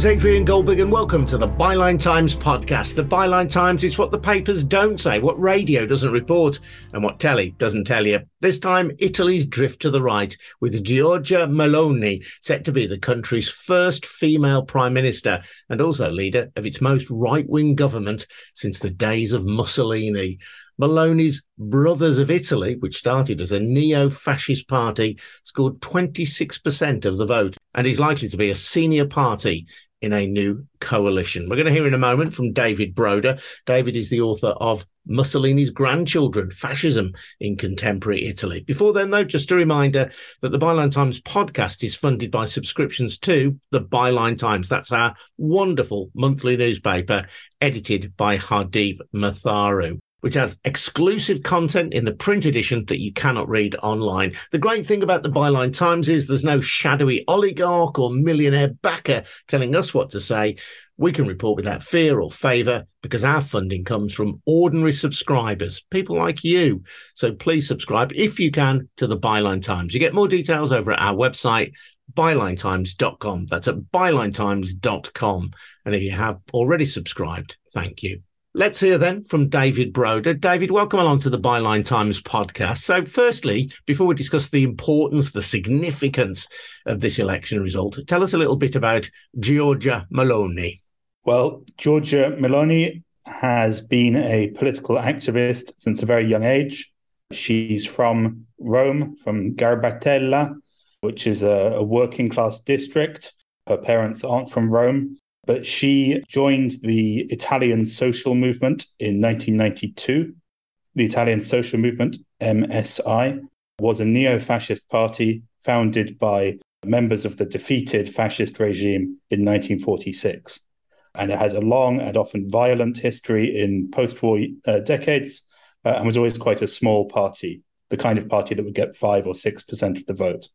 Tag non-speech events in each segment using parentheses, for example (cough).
Name's Adrian Goldberg, and welcome to the Byline Times podcast. The Byline Times is what the papers don't say, what radio doesn't report, and what telly doesn't tell you. This time, Italy's drift to the right, with Giorgia Meloni set to be the country's first female prime minister and also leader of its most right wing government since the days of Mussolini. Meloni's Brothers of Italy, which started as a neo fascist party, scored 26% of the vote and is likely to be a senior party in a new coalition. We're going to hear in a moment from David Broder. David is the author of Mussolini's Grandchildren Fascism in Contemporary Italy. Before then, though, just a reminder that the Byline Times podcast is funded by subscriptions to the Byline Times. That's our wonderful monthly newspaper edited by Hardeep Matharu which has exclusive content in the print edition that you cannot read online. The great thing about the Byline Times is there's no shadowy oligarch or millionaire backer telling us what to say. We can report without fear or favour because our funding comes from ordinary subscribers, people like you. So please subscribe if you can to the Byline Times. You get more details over at our website, bylinetimes.com. That's at bylinetimes.com. And if you have already subscribed, thank you. Let's hear then from David Broder. David, welcome along to the Byline Times podcast. So, firstly, before we discuss the importance, the significance of this election result, tell us a little bit about Giorgia Meloni. Well, Giorgia Meloni has been a political activist since a very young age. She's from Rome, from Garbatella, which is a, a working class district. Her parents aren't from Rome. But she joined the Italian social movement in 1992. The Italian social movement, MSI, was a neo fascist party founded by members of the defeated fascist regime in 1946. And it has a long and often violent history in post war uh, decades uh, and was always quite a small party, the kind of party that would get 5 or 6% of the vote.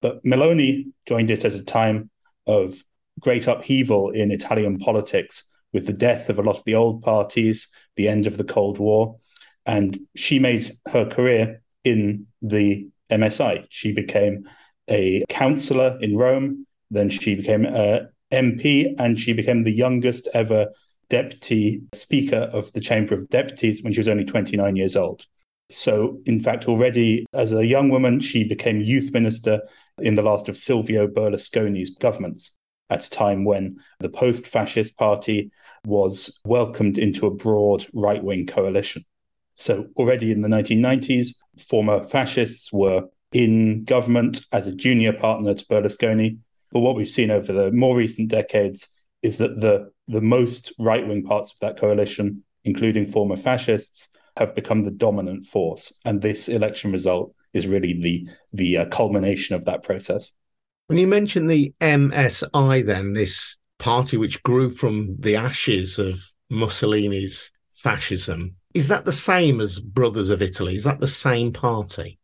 But Meloni joined it at a time of great upheaval in Italian politics with the death of a lot of the old parties, the end of the Cold War. And she made her career in the MSI. She became a councillor in Rome, then she became a MP, and she became the youngest ever deputy speaker of the Chamber of Deputies when she was only 29 years old. So, in fact, already as a young woman, she became youth minister in the last of Silvio Berlusconi's governments at a time when the post fascist party was welcomed into a broad right wing coalition. So, already in the 1990s, former fascists were in government as a junior partner to Berlusconi. But what we've seen over the more recent decades is that the, the most right wing parts of that coalition, including former fascists, have become the dominant force. And this election result is really the, the uh, culmination of that process. When you mention the MSI, then this party which grew from the ashes of Mussolini's fascism, is that the same as Brothers of Italy? Is that the same party?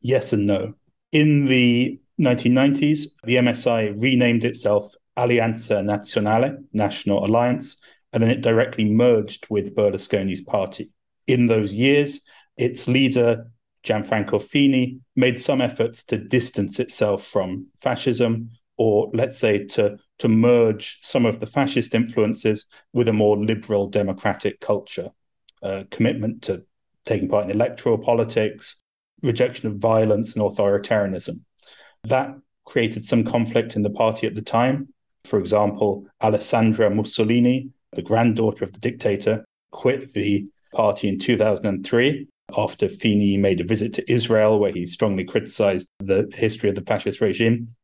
Yes and no. In the 1990s, the MSI renamed itself Alleanza Nazionale, National Alliance, and then it directly merged with Berlusconi's party. In those years, its leader Gianfranco Fini made some efforts to distance itself from fascism, or let's say to, to merge some of the fascist influences with a more liberal democratic culture, commitment to taking part in electoral politics, rejection of violence and authoritarianism. That created some conflict in the party at the time. For example, Alessandra Mussolini, the granddaughter of the dictator, quit the party in 2003 after Fini made a visit to Israel, where he strongly criticized the history of the fascist regime.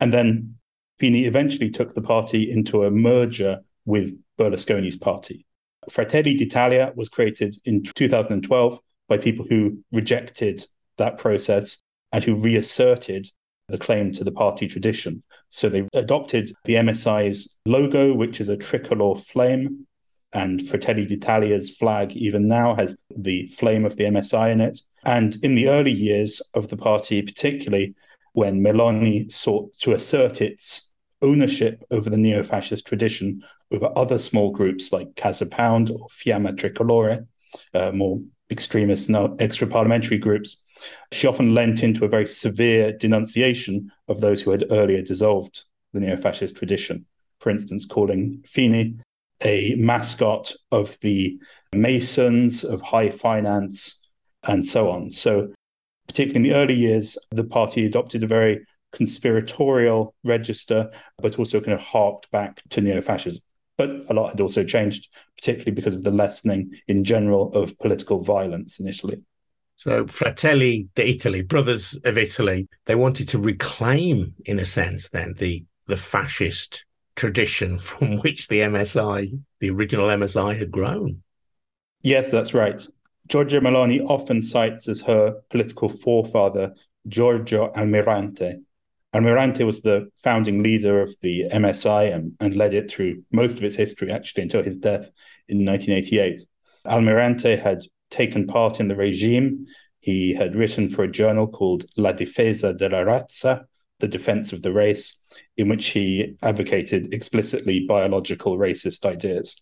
And then Fini eventually took the party into a merger with Berlusconi's party. Fratelli d'Italia was created in 2012 by people who rejected that process and who reasserted the claim to the party tradition. So they adopted the MSI's logo, which is a tricolor flame, and Fratelli d'Italia's flag, even now, has the flame of the MSI in it. And in the early years of the party, particularly when Meloni sought to assert its ownership over the neo fascist tradition over other small groups like Casa Pound or Fiamma Tricolore, uh, more extremist and extra parliamentary groups, she often lent into a very severe denunciation of those who had earlier dissolved the neo fascist tradition. for instance, calling Fini a mascot of the Masons, of high finance, and so on. So, particularly in the early years, the party adopted a very conspiratorial register, but also kind of harked back to neo fascism. But a lot had also changed, particularly because of the lessening in general of political violence in Italy. So, Fratelli d'Italia, Brothers of Italy, they wanted to reclaim, in a sense, then the the fascist tradition (laughs) from which the MSI, the original MSI, had grown. Yes, that's right. Giorgia Meloni often cites as her political forefather Giorgio Almirante. Almirante was the founding leader of the MSI and, and led it through most of its history, actually, until his death in 1988. Almirante had taken part in the regime. He had written for a journal called La Difesa della Razza, the defense of the race, in which he advocated explicitly biological racist ideas.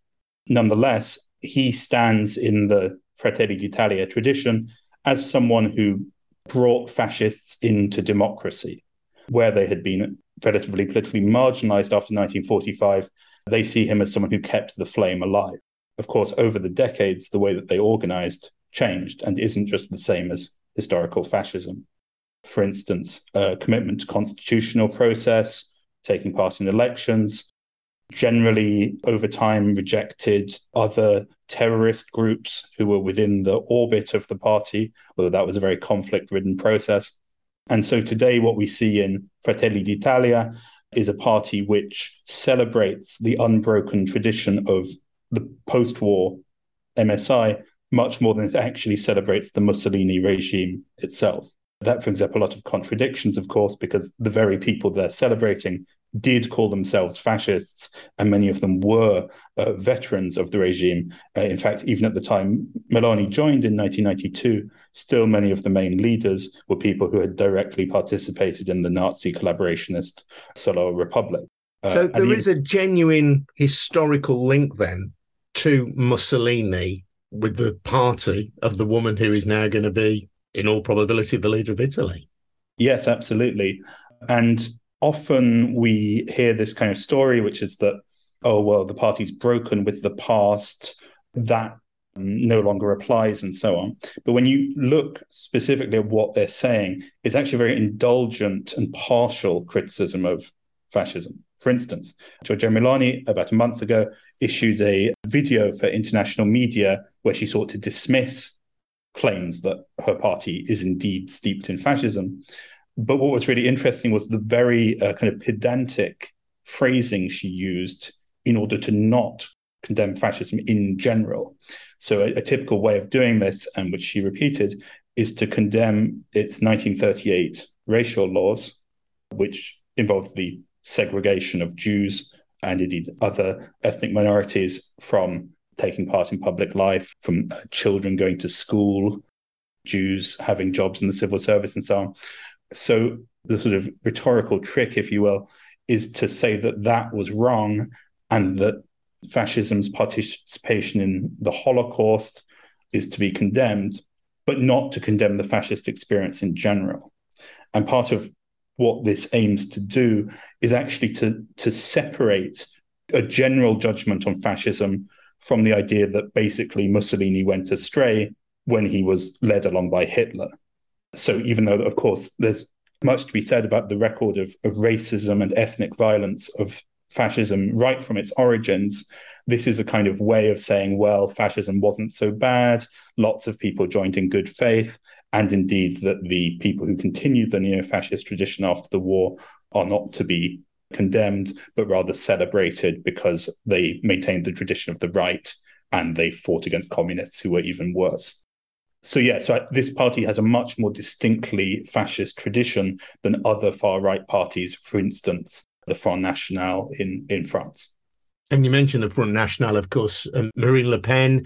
Nonetheless, he stands in the Fratelli d'Italia tradition as someone who brought fascists into democracy, where they had been relatively politically marginalized after 1945. They see him as someone who kept the flame alive. Of course, over the decades, the way that they organized changed and isn't just the same as historical fascism for instance, a commitment to constitutional process, taking part in elections, generally over time rejected other terrorist groups who were within the orbit of the party, although that was a very conflict ridden process. And so today, what we see in Fratelli d'Italia is a party which celebrates the unbroken tradition of the post war MSI much more than it actually celebrates the Mussolini regime itself. That brings up a lot of contradictions, of course, because the very people they're celebrating did call themselves fascists, and many of them were uh, veterans of the regime. Uh, in fact, even at the time Meloni joined in 1992, still many of the main leaders were people who had directly participated in the Nazi collaborationist Salò Republic. Uh, so there is a genuine historical link then to Mussolini with the party of the woman who is now going to be in all probability, the leader of Italy. Yes, absolutely. And often we hear this kind of story, which is that, oh, well, the party's broken with the past, that no longer applies, and so on. But when you look specifically at what they're saying, it's actually very indulgent and partial criticism of fascism. For instance, Giorgia Meloni, about a month ago, issued a video for international media where she sought to dismiss claims that her party is indeed steeped in fascism. But what was really interesting was the very uh, kind of pedantic phrasing she used in order to not condemn fascism in general. So, a, a typical way of doing this, and which she repeated, is to condemn its 1938 racial laws, which involved the segregation of Jews and indeed other ethnic minorities from taking part in public life, from uh, children going to school, Jews having jobs in the civil service, and so on. So, the sort of rhetorical trick, if you will, is to say that that was wrong and that fascism's participation in the Holocaust is to be condemned, but not to condemn the fascist experience in general. And part of what this aims to do is actually to, to separate a general judgment on fascism from the idea that basically Mussolini went astray when he was led along by Hitler. So, even though, of course, there's much to be said about the record of, of racism and ethnic violence of fascism right from its origins, this is a kind of way of saying, well, fascism wasn't so bad. Lots of people joined in good faith. And indeed, that the people who continued the neo fascist tradition after the war are not to be condemned, but rather celebrated because they maintained the tradition of the right and they fought against communists who were even worse. So, yeah, so this party has a much more distinctly fascist tradition than other far right parties, for instance, the Front National in, in France. And you mentioned the Front National, of course. Um, Marine Le Pen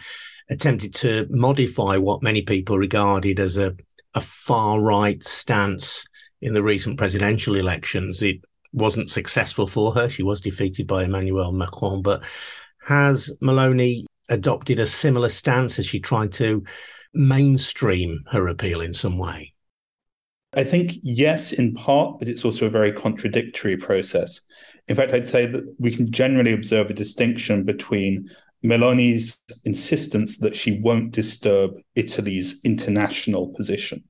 attempted to modify what many people regarded as a, a far right stance in the recent presidential elections. It wasn't successful for her. She was defeated by Emmanuel Macron. But has Meloni adopted a similar stance? as she tried to mainstream her appeal in some way? I think yes, in part, but it's also a very contradictory process. In fact, I'd say that we can generally observe a distinction between Meloni's insistence that she won't disturb Italy's international position.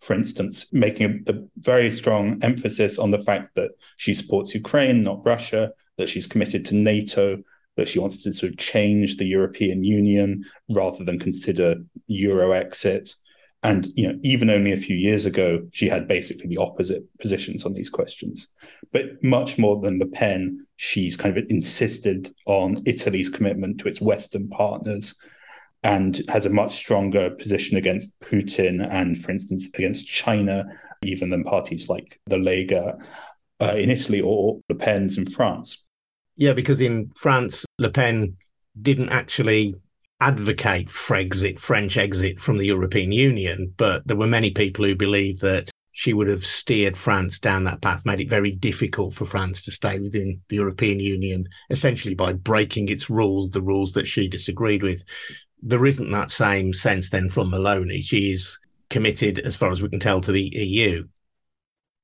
For instance, making a, very strong emphasis on the fact that she supports Ukraine, not Russia, that she's committed to NATO, that she wants to sort of change the European Union rather than consider Euro exit. And you know, even only a few years ago, she had basically the opposite positions on these questions. But much more than Le Pen, she's kind of insisted on Italy's commitment to its Western partners and has a much stronger position against Putin and, for instance, against China, even than parties like the Lega uh, in Italy or Le Pen's in France. Yeah, because in France, Le Pen didn't actually advocate Frexit, French exit from the European Union, but there were many people who believed that she would have steered France down that path, made it very difficult for France to stay within the European Union, essentially by breaking its rules, the rules that she disagreed with. There isn't that same sense then from Meloni. She is committed, as far as we can tell, to the EU.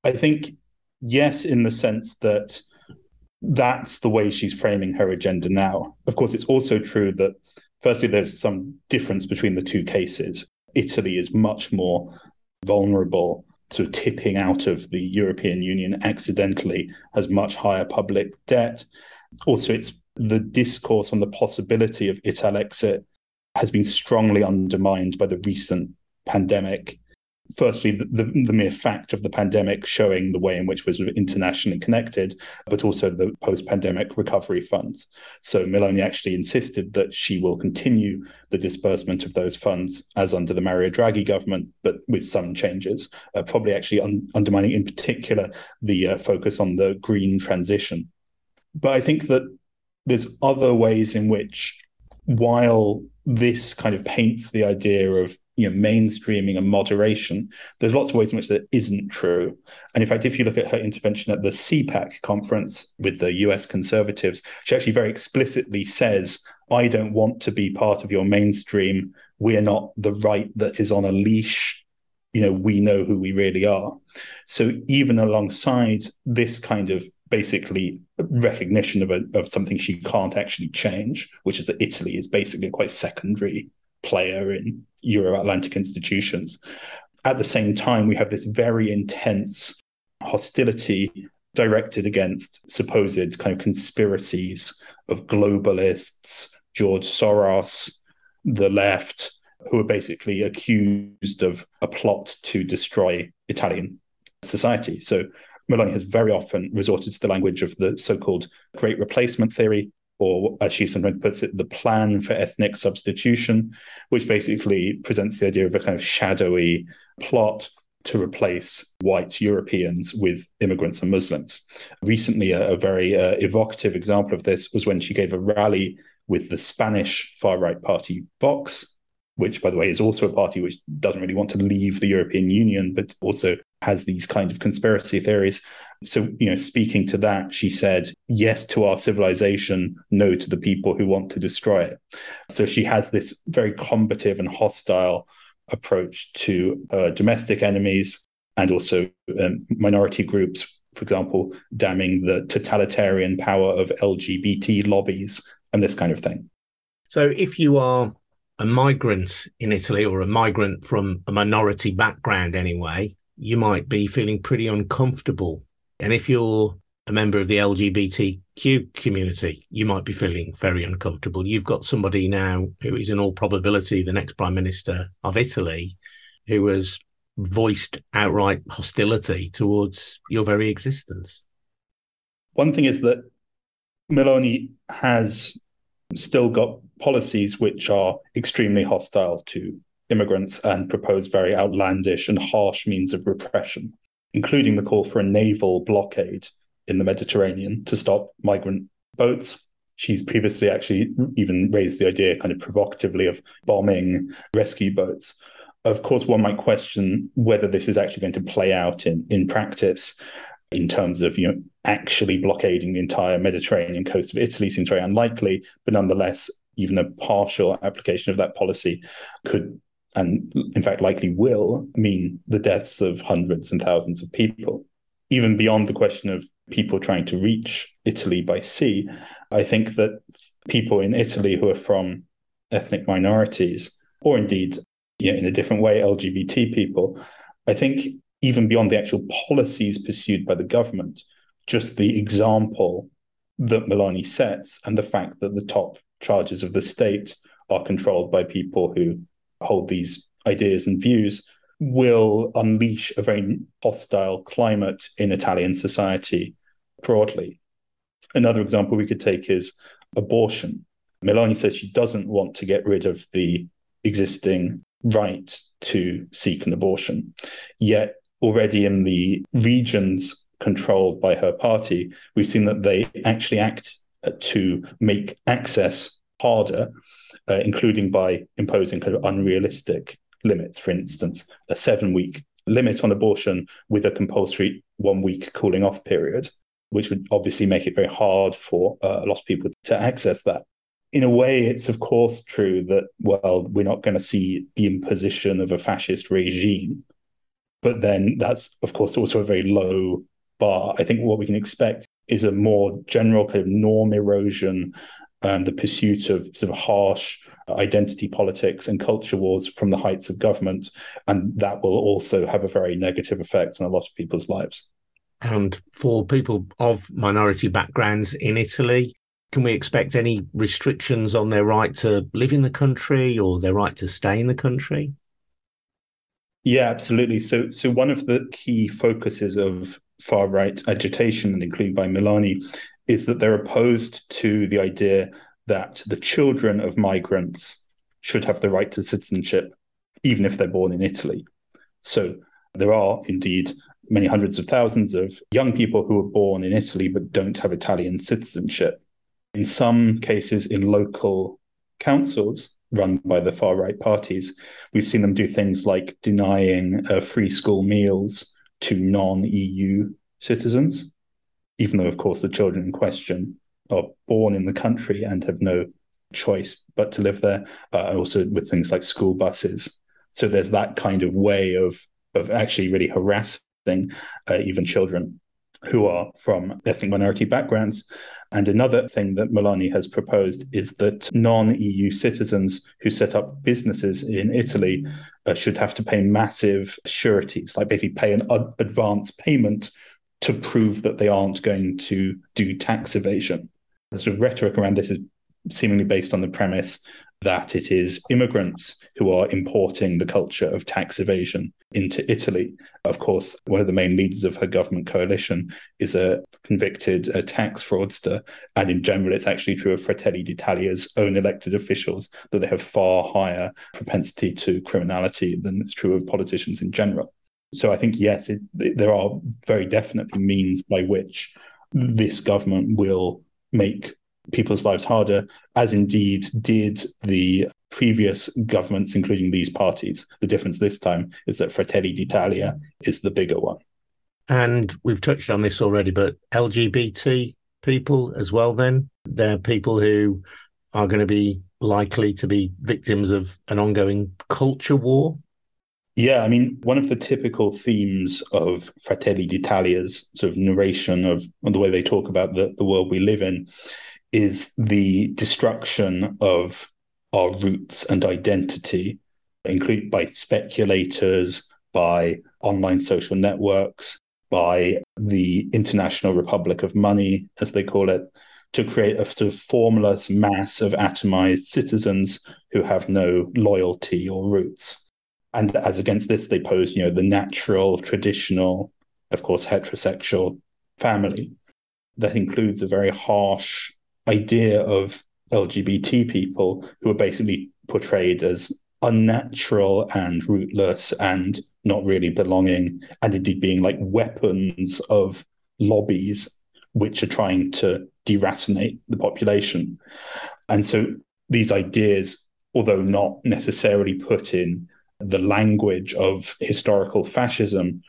I think, yes, in the sense that that's the way she's framing her agenda now. Of course, it's also true that Firstly, there's some difference between the two cases. Italy is much more vulnerable to tipping out of the European Union accidentally, has much higher public debt. Also, it's the discourse on the possibility of Italexit has been strongly undermined by the recent pandemic firstly the, the, the, mere fact of the pandemic showing the way in which was internationally connected, but also the post-pandemic recovery funds. So Meloni actually insisted that she will continue the disbursement of those funds as under the Mario Draghi government, but with some changes, uh, probably actually un- undermining in particular the uh, focus on the green transition. But I think that there's other ways in which while this kind of paints the idea of you know mainstreaming and moderation there's lots of ways in which that isn't true. And in fact if you look at her intervention at the cpac conference with the us conservatives she actually very explicitly says i don't want to be part of your mainstream. We're not the right that is on a leash. You know we know who we really are. So even alongside this kind of basically recognition of a, of something she can't actually change which is that italy is basically a quite secondary player in Euro Atlantic institutions. At the same time, we have this very intense hostility directed against supposed kind of conspiracies of globalists, George Soros, the left, who are basically accused of a plot to destroy Italian society. So Meloni has very often resorted to the language of the so called Great Replacement theory, or as she sometimes puts it, the plan for ethnic substitution, which basically presents the idea of a kind of shadowy plot to replace white Europeans with immigrants and Muslims. Recently, a, a very uh, evocative example of this was when she gave a rally with the Spanish far right party Vox, which, by the way, is also a party which doesn't really want to leave the European Union, but also has these kind of conspiracy theories. So, you know, speaking to that, she said, yes to our civilization, no to the people who want to destroy it. So she has this very combative and hostile approach to uh, domestic enemies and also um, minority groups, for example, damning the totalitarian power of LGBT lobbies and this kind of thing. So, if you are a migrant in Italy or a migrant from a minority background anyway, you might be feeling pretty uncomfortable. And if you're a member of the LGBTQ community, you might be feeling very uncomfortable. You've got somebody now who is, in all probability, the next prime minister of Italy, who has voiced outright hostility towards your very existence. One thing is that Meloni has still got policies which are extremely hostile to immigrants and propose very outlandish and harsh means of repression, including the call for a naval blockade in the Mediterranean to stop migrant boats. She's previously actually even raised the idea, kind of provocatively, of bombing rescue boats. Of course, one might question whether this is actually going to play out in, in practice in terms of you know actually blockading the entire Mediterranean coast of Italy seems very unlikely, but nonetheless, even a partial application of that policy could and in fact likely will mean the deaths of hundreds and thousands of people. even beyond the question of people trying to reach Italy by sea, I think that people in Italy who are from ethnic minorities, or indeed, you know, in a different way, LGBT people, I think even beyond the actual policies pursued by the government, just the example that Meloni sets and the fact that the top charges of the state are controlled by people who hold these ideas and views will unleash a very hostile climate in Italian society broadly. Another example we could take is abortion. Meloni says she doesn't want to get rid of the existing right to seek an abortion. Yet, already in the regions controlled by her party, we've seen that they actually act to make access harder, uh, including by imposing kind of unrealistic limits, for instance, a seven week limit on abortion with a compulsory one week cooling off period, which would obviously make it very hard for uh, a lot of people to access that. In a way, it's of course true that, well, we're not going to see the imposition of a fascist regime. But then that's, of course, also a very low bar. I think what we can expect is a more general kind of norm erosion and the pursuit of sort of harsh identity politics and culture wars from the heights of government. And that will also have a very negative effect on a lot of people's lives. And for people of minority backgrounds in Italy, can we expect any restrictions on their right to live in the country or their right to stay in the country? Yeah, absolutely. So, so one of the key focuses of far right agitation, and including by Meloni, is that they're opposed to the idea that the children of migrants should have the right to citizenship, even if they're born in Italy. So there are indeed many hundreds of thousands of young people who are born in Italy but don't have Italian citizenship. In some cases, in local councils run by the far right parties, we've seen them do things like denying uh, free school meals to non EU citizens, even though, of course, the children in question are born in the country and have no choice but to live there. Uh, also with things like school buses. So there's that kind of way of of actually really harassing uh, even children who are from ethnic minority backgrounds. And another thing that Meloni has proposed is that non EU citizens who set up businesses in Italy uh, should have to pay massive sureties, like basically pay an ad- advance payment to prove that they aren't going to do tax evasion the sort of rhetoric around this is seemingly based on the premise that it is immigrants who are importing the culture of tax evasion into Italy. Of course, one of the main leaders of her government coalition is a convicted a tax fraudster. And in general, it's actually true of Fratelli d'Italia's own elected officials that they have far higher propensity to criminality than is true of politicians in general. So I think, yes, it, there are very definitely means by which this government will make people's lives harder, as indeed did the previous governments, including these parties. The difference this time is that Fratelli d'Italia is the bigger one. And we've touched on this already, but LGBT people as well, then? They're people who are going to be likely to be victims of an ongoing culture war. Yeah, I mean, one of the typical themes of Fratelli d'Italia's sort of narration of, the way they talk about the, the world we live in is the destruction of our roots and identity, included by speculators, by online social networks, by the International Republic of Money, as they call it, to create a sort of formless mass of atomized citizens who have no loyalty or roots and as against this, they pose, you know, the natural, traditional, of course, heterosexual family that includes a very harsh idea of LGBT people who are basically portrayed as unnatural and rootless and not really belonging, and indeed being like weapons of lobbies which are trying to deracinate the population. And so these ideas, although not necessarily put in the language of historical fascism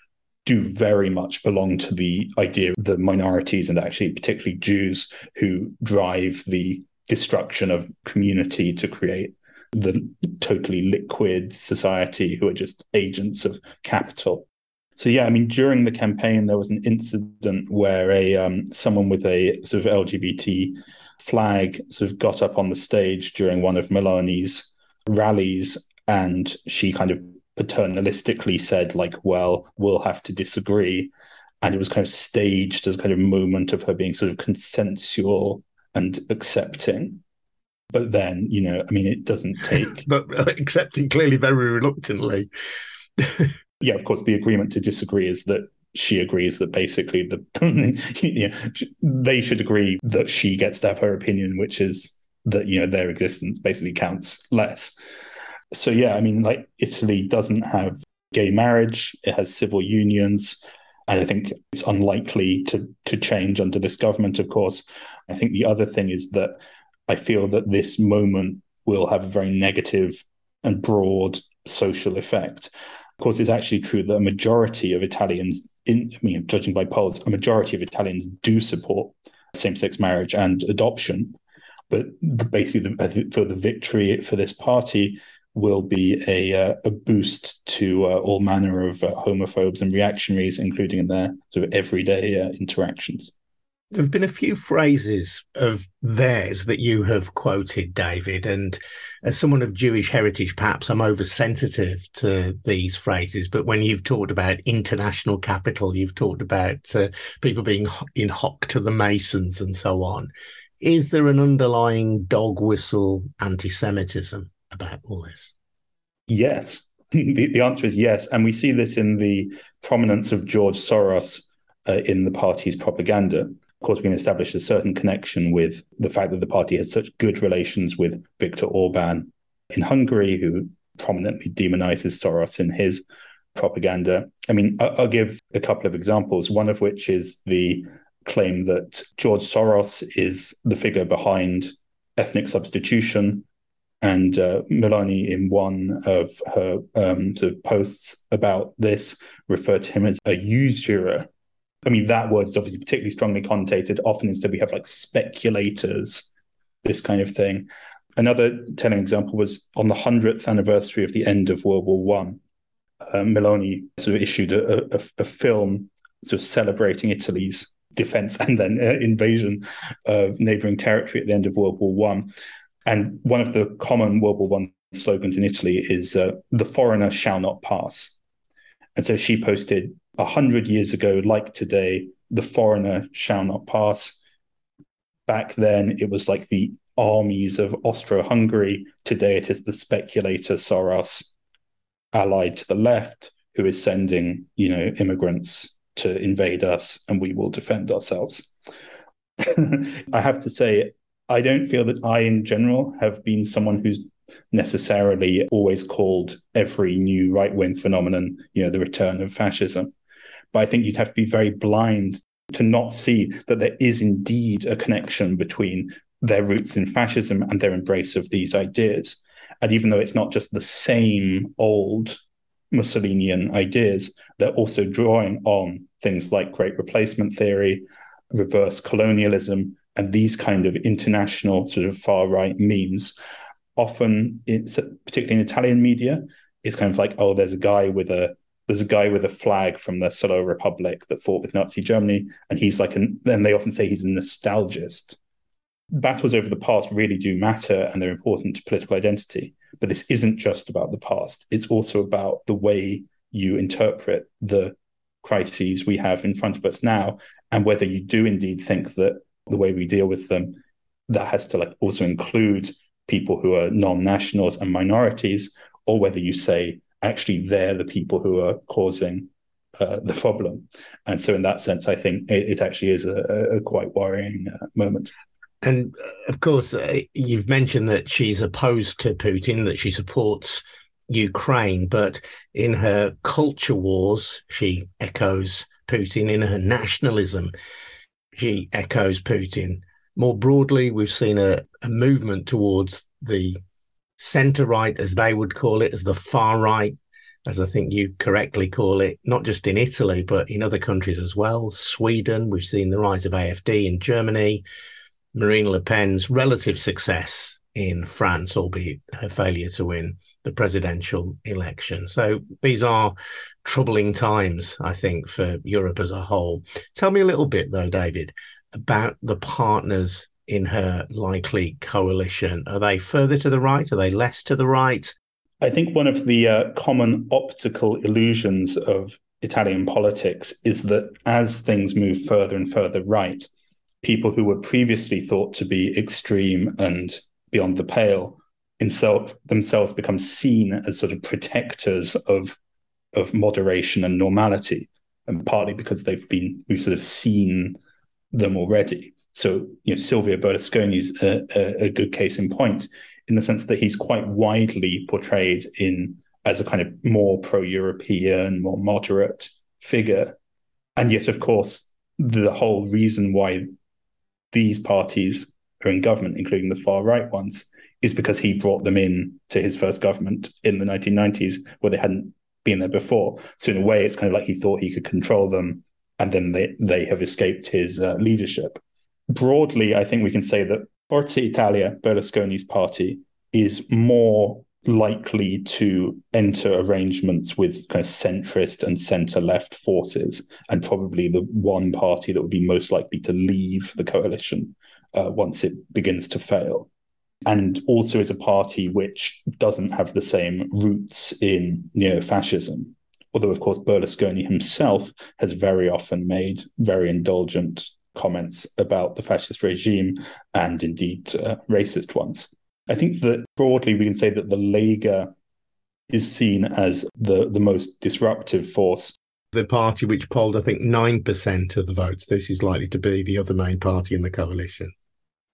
do very much belong to the idea of the minorities and actually particularly Jews who drive the destruction of community to create the totally liquid society who are just agents of capital. So yeah, I mean, during the campaign, there was an incident where a um, someone with a sort of LGBT flag sort of got up on the stage during one of Meloni's rallies, and she kind of paternalistically said, like, "Well, we'll have to disagree," and it was kind of staged as kind of moment of her being sort of consensual and accepting. But then, you know, I mean, it doesn't take. (laughs) but uh, accepting clearly very reluctantly. (laughs) yeah, of course, the agreement to disagree is that she agrees that basically the (laughs) you know, they should agree that she gets to have her opinion, which is that you know their existence basically counts less. So yeah, I mean, like Italy doesn't have gay marriage; it has civil unions, and I think it's unlikely to to change under this government. Of course, I think the other thing is that I feel that this moment will have a very negative and broad social effect. Of course, it's actually true that a majority of Italians, in, I mean, judging by polls, a majority of Italians do support same-sex marriage and adoption. But basically, the, for the victory for this party will be a uh, a boost to uh, all manner of uh, homophobes and reactionaries, including in their sort of everyday uh, interactions. There have been a few phrases of theirs that you have quoted, David. And as someone of Jewish heritage, perhaps I'm oversensitive to these phrases. But when you've talked about international capital, you've talked about uh, people being in hock to the Masons and so on. Is there an underlying dog whistle anti Semitism about all this? Yes. (laughs) the, the answer is yes. And we see this in the prominence of George Soros uh, in the party's propaganda Of course, we can establish a certain connection with the fact that the party has such good relations with Viktor Orban in Hungary, who prominently demonizes Soros in his propaganda. I mean, I'll give a couple of examples, one of which is the claim that George Soros is the figure behind ethnic substitution. And uh, Meloni, in one of her um, sort of posts about this, referred to him as a usurer I mean, that word is obviously particularly strongly connotated. Often instead we have like speculators, this kind of thing. Another telling example was on the 100th anniversary of the end of World War One. Uh, Meloni sort of issued a, a, a, film sort of celebrating Italy's defense and then uh, invasion of neighboring territory at the end of World War One. And one of the common World War One slogans in Italy is uh, "The foreigner shall not pass." And so she posted a hundred years ago, like today, the foreigner shall not pass. Back then, it was like the armies of Austro-Hungary. Today, it is the speculator Soros, allied to the left, who is sending, you know, immigrants to invade us, and we will defend ourselves. (laughs) I have to say, I don't feel that I, in general, have been someone who's necessarily always called every new right wing phenomenon, you know, the return of fascism. But I think you'd have to be very blind to not see that there is indeed a connection between their roots in fascism and their embrace of these ideas. And even though it's not just the same old Mussolinian ideas, they're also drawing on things like great replacement theory, reverse colonialism, and these kind of international sort of far right memes. Often, it's particularly in Italian media, it's kind of like, oh, there's a guy with a there's a guy with a flag from the Salò Republic that fought with Nazi Germany, and he's like an. Then they often say he's a nostalgist. Battles over the past really do matter, and they're important to political identity. But this isn't just about the past; it's also about the way you interpret the crises we have in front of us now, and whether you do indeed think that the way we deal with them that has to like also include people who are non-nationals and minorities, or whether you say actually they're the people who are causing uh, the problem. And so, in that sense, I think it, it actually is a, a quite worrying uh, moment. And uh, of course, uh, you've mentioned that she's opposed to Putin, that she supports Ukraine, but in her culture wars, she echoes Putin. In her nationalism, she echoes Putin. More broadly, we've seen a, a movement towards the centre right, as they would call it, as the far right, as I think you correctly call it, not just in Italy, but in other countries as well. Sweden, we've seen the rise of AFD in Germany, Marine Le Pen's relative success in France, albeit her failure to win the presidential election. So these are troubling times, I think, for Europe as a whole. Tell me a little bit, though, David, about the partners in her likely coalition. Are they further to the right? Are they less to the right? I think one of the uh, common optical illusions of Italian politics is that as things move further and further right, people who were previously thought to be extreme and beyond the pale themselves become seen as sort of protectors of of moderation and normality, and partly because they've been we've sort of seen them already. So, you know, Silvio Berlusconi is a, a, a good case in point in the sense that he's quite widely portrayed in as a kind of more pro-European, more moderate figure. And yet, of course, the whole reason why these parties are in government, including the far right ones, is because he brought them in to his first government in the 1990s, where they hadn't been there before. So in a way, it's kind of like he thought he could control them, and then they they have escaped his uh, leadership. Broadly, I think we can say that Forza Italia, Berlusconi's party, is more likely to enter arrangements with kind of centrist and centre left forces, and probably the one party that would be most likely to leave the coalition uh, once it begins to fail. And also is a party which doesn't have the same roots in neo fascism. Although, of course, Berlusconi himself has very often made very indulgent comments about the fascist regime and indeed uh, racist ones. I think that broadly we can say that the Lega is seen as the, the most disruptive force. The party which polled, I think, 9% of the votes. This is likely to be the other main party in the coalition.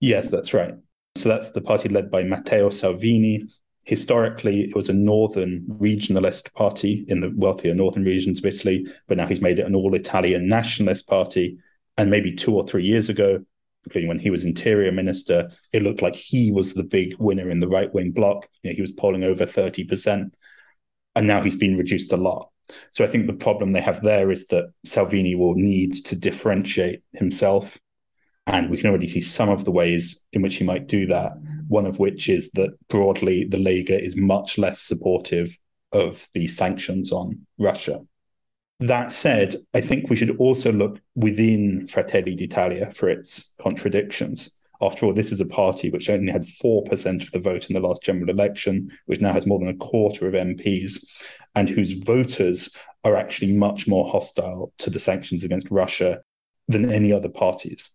Yes, that's right. So that's the party led by Matteo Salvini. Historically, it was a northern regionalist party in the wealthier northern regions of Italy, but now he's made it an all Italian nationalist party. And maybe two or three years ago, including when he was interior minister, it looked like he was the big winner in the right wing bloc. You know, he was polling over 30%. And now he's been reduced a lot. So I think the problem they have there is that Salvini will need to differentiate himself. And we can already see some of the ways in which he might do that. One of which is that broadly, the Lega is much less supportive of the sanctions on Russia. That said, I think we should also look within Fratelli d'Italia for its contradictions. After all, this is a party which only had 4% of the vote in the last general election, which now has more than a quarter of MPs, and whose voters are actually much more hostile to the sanctions against Russia than any other parties.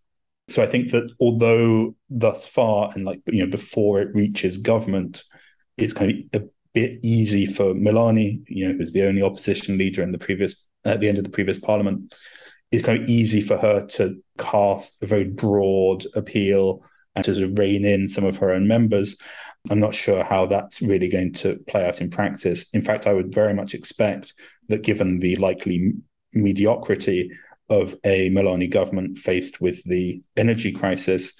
So I think that although thus far, and like you know, before it reaches government, it's kind of a bit easy for Meloni, you know, who's the only opposition leader in the previous at the end of the previous parliament, it's kind of easy for her to cast a very broad appeal and to rein in some of her own members. I'm not sure how that's really going to play out in practice. In fact, I would very much expect that given the likely mediocrity of a Meloni government faced with the energy crisis,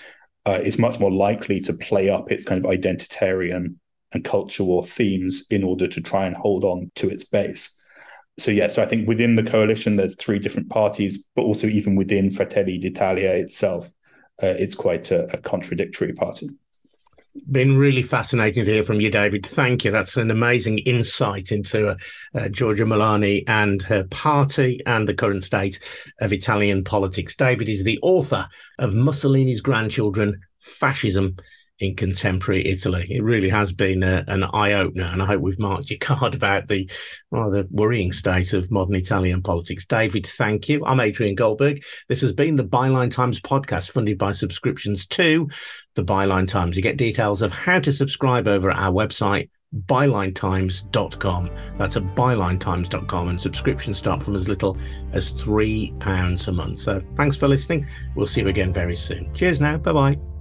uh, is much more likely to play up its kind of identitarian and cultural themes in order to try and hold on to its base so yeah, so I think within the coalition there's three different parties, but also even within Fratelli d'Italia itself, uh, it's quite a, a, contradictory party. Been really fascinating to hear from you, David. Thank you. That's an amazing insight into uh, uh, Meloni and her party and the current state of Italian politics. David is the author of Mussolini's Grandchildren, Fascism in contemporary Italy. It really has been a, an eye opener, and I hope we've marked your (laughs) card about the the worrying state of modern Italian politics. David, thank you. I'm Adrian Goldberg. This has been the Byline Times podcast, funded by subscriptions to the Byline Times. You get details of how to subscribe over at our website. BylineTimes.com. That's at BylineTimes.com, and subscriptions start from as little as £3 a month. So thanks for listening. We'll see you again very soon. Cheers now. Bye bye.